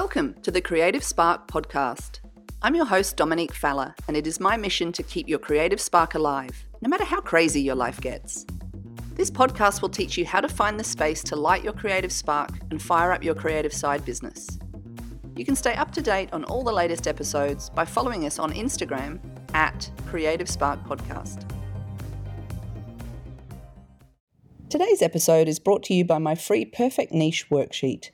Welcome to the Creative Spark podcast. I'm your host, Dominique Falla, and it is my mission to keep your creative spark alive, no matter how crazy your life gets. This podcast will teach you how to find the space to light your creative spark and fire up your creative side business. You can stay up to date on all the latest episodes by following us on Instagram at Creative Spark Podcast. Today's episode is brought to you by my free Perfect Niche worksheet.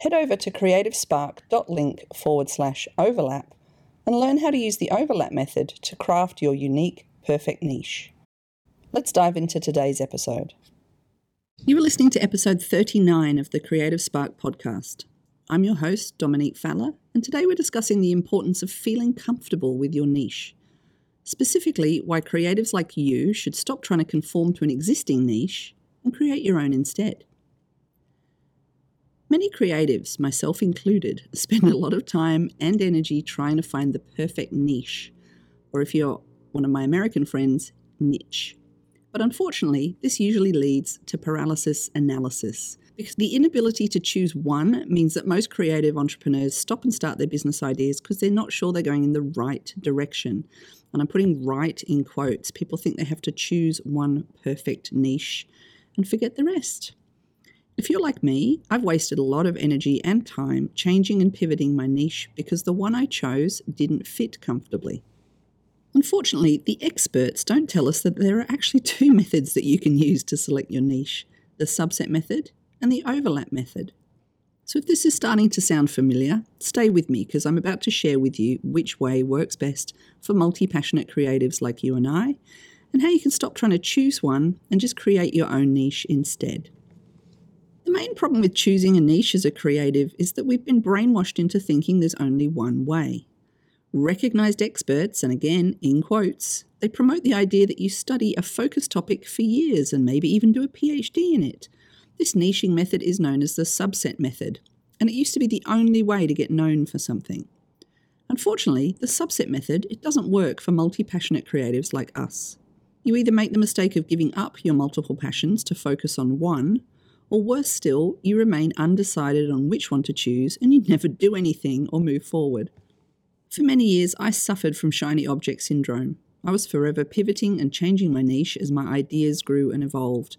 Head over to creativespark.link forward slash overlap and learn how to use the overlap method to craft your unique perfect niche. Let's dive into today's episode. You are listening to episode 39 of the Creative Spark podcast. I'm your host, Dominique Falla, and today we're discussing the importance of feeling comfortable with your niche. Specifically, why creatives like you should stop trying to conform to an existing niche and create your own instead. Many creatives, myself included, spend a lot of time and energy trying to find the perfect niche, or if you're one of my American friends, niche. But unfortunately, this usually leads to paralysis analysis because the inability to choose one means that most creative entrepreneurs stop and start their business ideas because they're not sure they're going in the right direction. And I'm putting right in quotes. People think they have to choose one perfect niche and forget the rest. If you're like me, I've wasted a lot of energy and time changing and pivoting my niche because the one I chose didn't fit comfortably. Unfortunately, the experts don't tell us that there are actually two methods that you can use to select your niche the subset method and the overlap method. So, if this is starting to sound familiar, stay with me because I'm about to share with you which way works best for multi passionate creatives like you and I, and how you can stop trying to choose one and just create your own niche instead. The main problem with choosing a niche as a creative is that we've been brainwashed into thinking there's only one way. Recognized experts, and again, in quotes, they promote the idea that you study a focus topic for years and maybe even do a PhD in it. This niching method is known as the subset method, and it used to be the only way to get known for something. Unfortunately, the subset method it doesn't work for multi-passionate creatives like us. You either make the mistake of giving up your multiple passions to focus on one, or worse still, you remain undecided on which one to choose and you never do anything or move forward. For many years, I suffered from shiny object syndrome. I was forever pivoting and changing my niche as my ideas grew and evolved.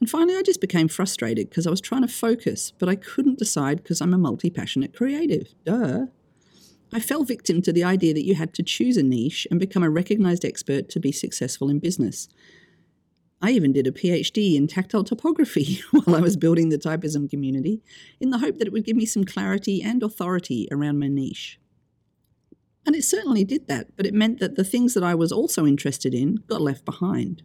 And finally, I just became frustrated because I was trying to focus, but I couldn't decide because I'm a multi passionate creative. Duh. I fell victim to the idea that you had to choose a niche and become a recognized expert to be successful in business. I even did a PhD in tactile typography while I was building the typism community in the hope that it would give me some clarity and authority around my niche. And it certainly did that, but it meant that the things that I was also interested in got left behind.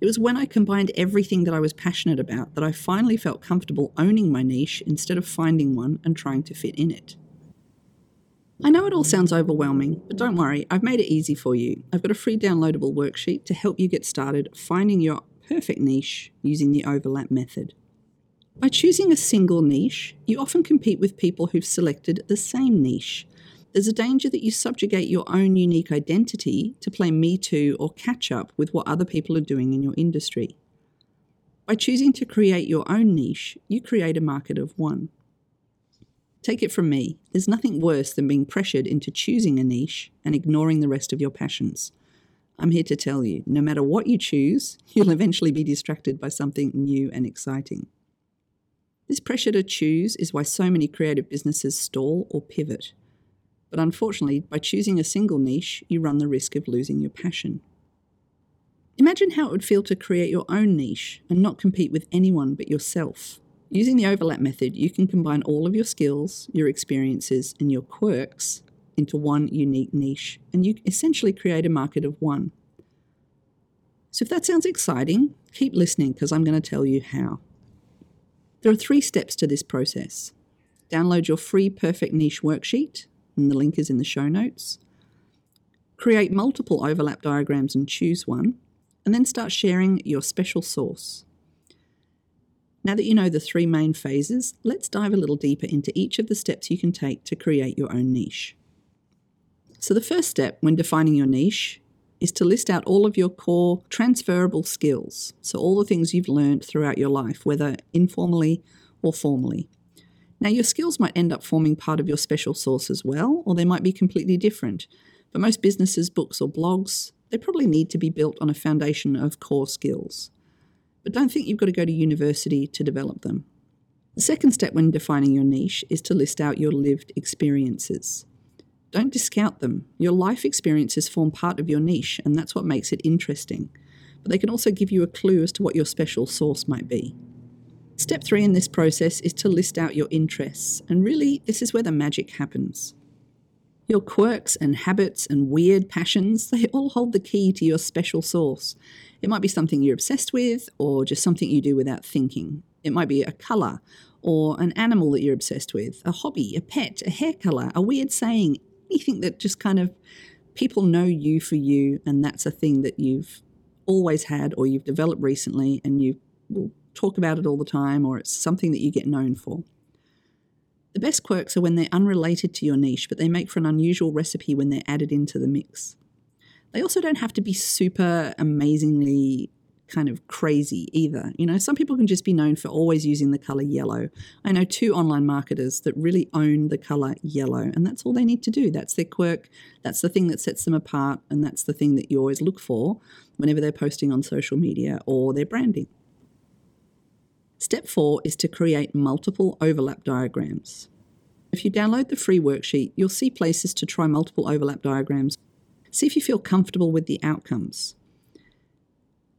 It was when I combined everything that I was passionate about that I finally felt comfortable owning my niche instead of finding one and trying to fit in it. I know it all sounds overwhelming, but don't worry, I've made it easy for you. I've got a free downloadable worksheet to help you get started finding your perfect niche using the overlap method. By choosing a single niche, you often compete with people who've selected the same niche. There's a danger that you subjugate your own unique identity to play me too or catch up with what other people are doing in your industry. By choosing to create your own niche, you create a market of one. Take it from me, there's nothing worse than being pressured into choosing a niche and ignoring the rest of your passions. I'm here to tell you no matter what you choose, you'll eventually be distracted by something new and exciting. This pressure to choose is why so many creative businesses stall or pivot. But unfortunately, by choosing a single niche, you run the risk of losing your passion. Imagine how it would feel to create your own niche and not compete with anyone but yourself. Using the overlap method, you can combine all of your skills, your experiences, and your quirks into one unique niche, and you essentially create a market of one. So, if that sounds exciting, keep listening because I'm going to tell you how. There are three steps to this process. Download your free Perfect Niche worksheet, and the link is in the show notes. Create multiple overlap diagrams and choose one, and then start sharing your special sauce. Now that you know the three main phases, let's dive a little deeper into each of the steps you can take to create your own niche. So, the first step when defining your niche is to list out all of your core transferable skills. So, all the things you've learned throughout your life, whether informally or formally. Now, your skills might end up forming part of your special sauce as well, or they might be completely different. But most businesses, books, or blogs, they probably need to be built on a foundation of core skills. But don't think you've got to go to university to develop them. The second step when defining your niche is to list out your lived experiences. Don't discount them. Your life experiences form part of your niche, and that's what makes it interesting. But they can also give you a clue as to what your special sauce might be. Step three in this process is to list out your interests, and really, this is where the magic happens. Your quirks and habits and weird passions, they all hold the key to your special sauce. It might be something you're obsessed with, or just something you do without thinking. It might be a colour, or an animal that you're obsessed with, a hobby, a pet, a hair colour, a weird saying, anything that just kind of people know you for you, and that's a thing that you've always had or you've developed recently and you will talk about it all the time or it's something that you get known for. The best quirks are when they're unrelated to your niche, but they make for an unusual recipe when they're added into the mix. They also don't have to be super amazingly kind of crazy either. You know, some people can just be known for always using the color yellow. I know two online marketers that really own the color yellow, and that's all they need to do. That's their quirk, that's the thing that sets them apart, and that's the thing that you always look for whenever they're posting on social media or their branding. Step four is to create multiple overlap diagrams. If you download the free worksheet, you'll see places to try multiple overlap diagrams. See if you feel comfortable with the outcomes.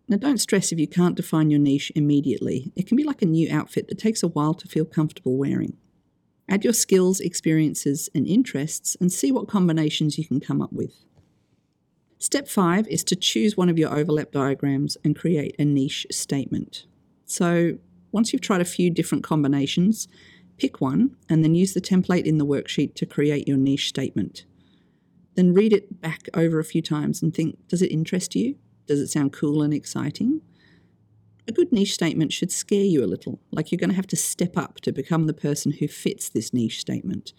Now, don't stress if you can't define your niche immediately. It can be like a new outfit that takes a while to feel comfortable wearing. Add your skills, experiences, and interests and see what combinations you can come up with. Step five is to choose one of your overlap diagrams and create a niche statement. So, once you've tried a few different combinations, pick one and then use the template in the worksheet to create your niche statement. Then read it back over a few times and think does it interest you? Does it sound cool and exciting? A good niche statement should scare you a little, like you're going to have to step up to become the person who fits this niche statement.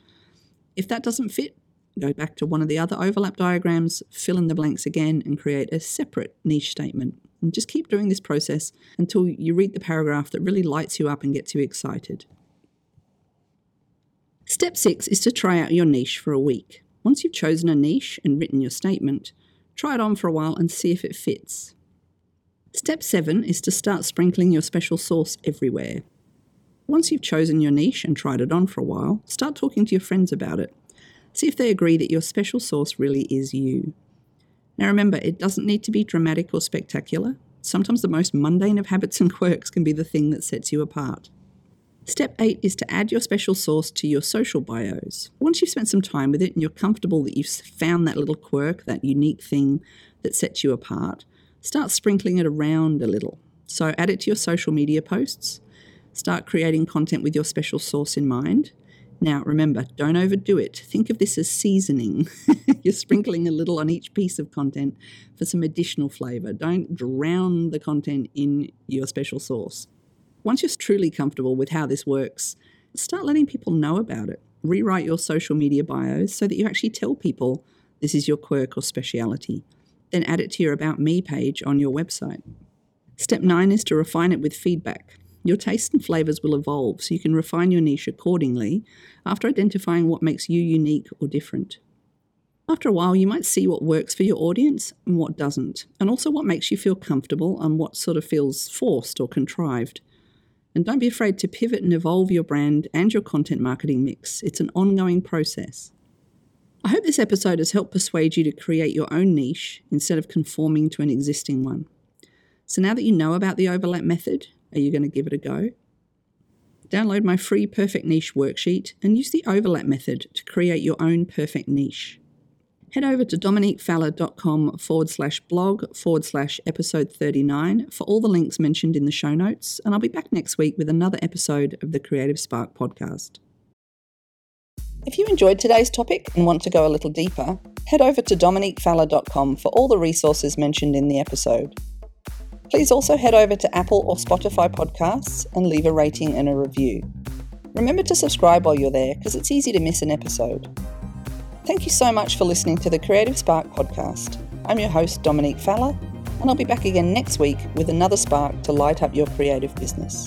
If that doesn't fit, go back to one of the other overlap diagrams, fill in the blanks again, and create a separate niche statement and just keep doing this process until you read the paragraph that really lights you up and gets you excited. Step six is to try out your niche for a week. Once you've chosen a niche and written your statement, try it on for a while and see if it fits. Step seven is to start sprinkling your special sauce everywhere. Once you've chosen your niche and tried it on for a while, start talking to your friends about it. See if they agree that your special sauce really is you. Now remember, it doesn't need to be dramatic or spectacular. Sometimes the most mundane of habits and quirks can be the thing that sets you apart. Step 8 is to add your special sauce to your social bios. Once you've spent some time with it and you're comfortable that you've found that little quirk, that unique thing that sets you apart, start sprinkling it around a little. So add it to your social media posts. Start creating content with your special sauce in mind. Now, remember, don't overdo it. Think of this as seasoning. You're sprinkling a little on each piece of content for some additional flavor. Don't drown the content in your special sauce. Once you're truly comfortable with how this works, start letting people know about it. Rewrite your social media bios so that you actually tell people this is your quirk or speciality. Then add it to your About Me page on your website. Step nine is to refine it with feedback. Your tastes and flavours will evolve so you can refine your niche accordingly after identifying what makes you unique or different. After a while, you might see what works for your audience and what doesn't, and also what makes you feel comfortable and what sort of feels forced or contrived. And don't be afraid to pivot and evolve your brand and your content marketing mix. It's an ongoing process. I hope this episode has helped persuade you to create your own niche instead of conforming to an existing one. So now that you know about the overlap method, are you going to give it a go? Download my free Perfect Niche worksheet and use the overlap method to create your own perfect niche. Head over to dominiquefalla.com forward slash blog forward slash episode 39 for all the links mentioned in the show notes, and I'll be back next week with another episode of the Creative Spark podcast. If you enjoyed today's topic and want to go a little deeper, head over to dominiquefalla.com for all the resources mentioned in the episode. Please also head over to Apple or Spotify podcasts and leave a rating and a review. Remember to subscribe while you're there because it's easy to miss an episode. Thank you so much for listening to the Creative Spark podcast. I'm your host, Dominique Falla, and I'll be back again next week with another spark to light up your creative business.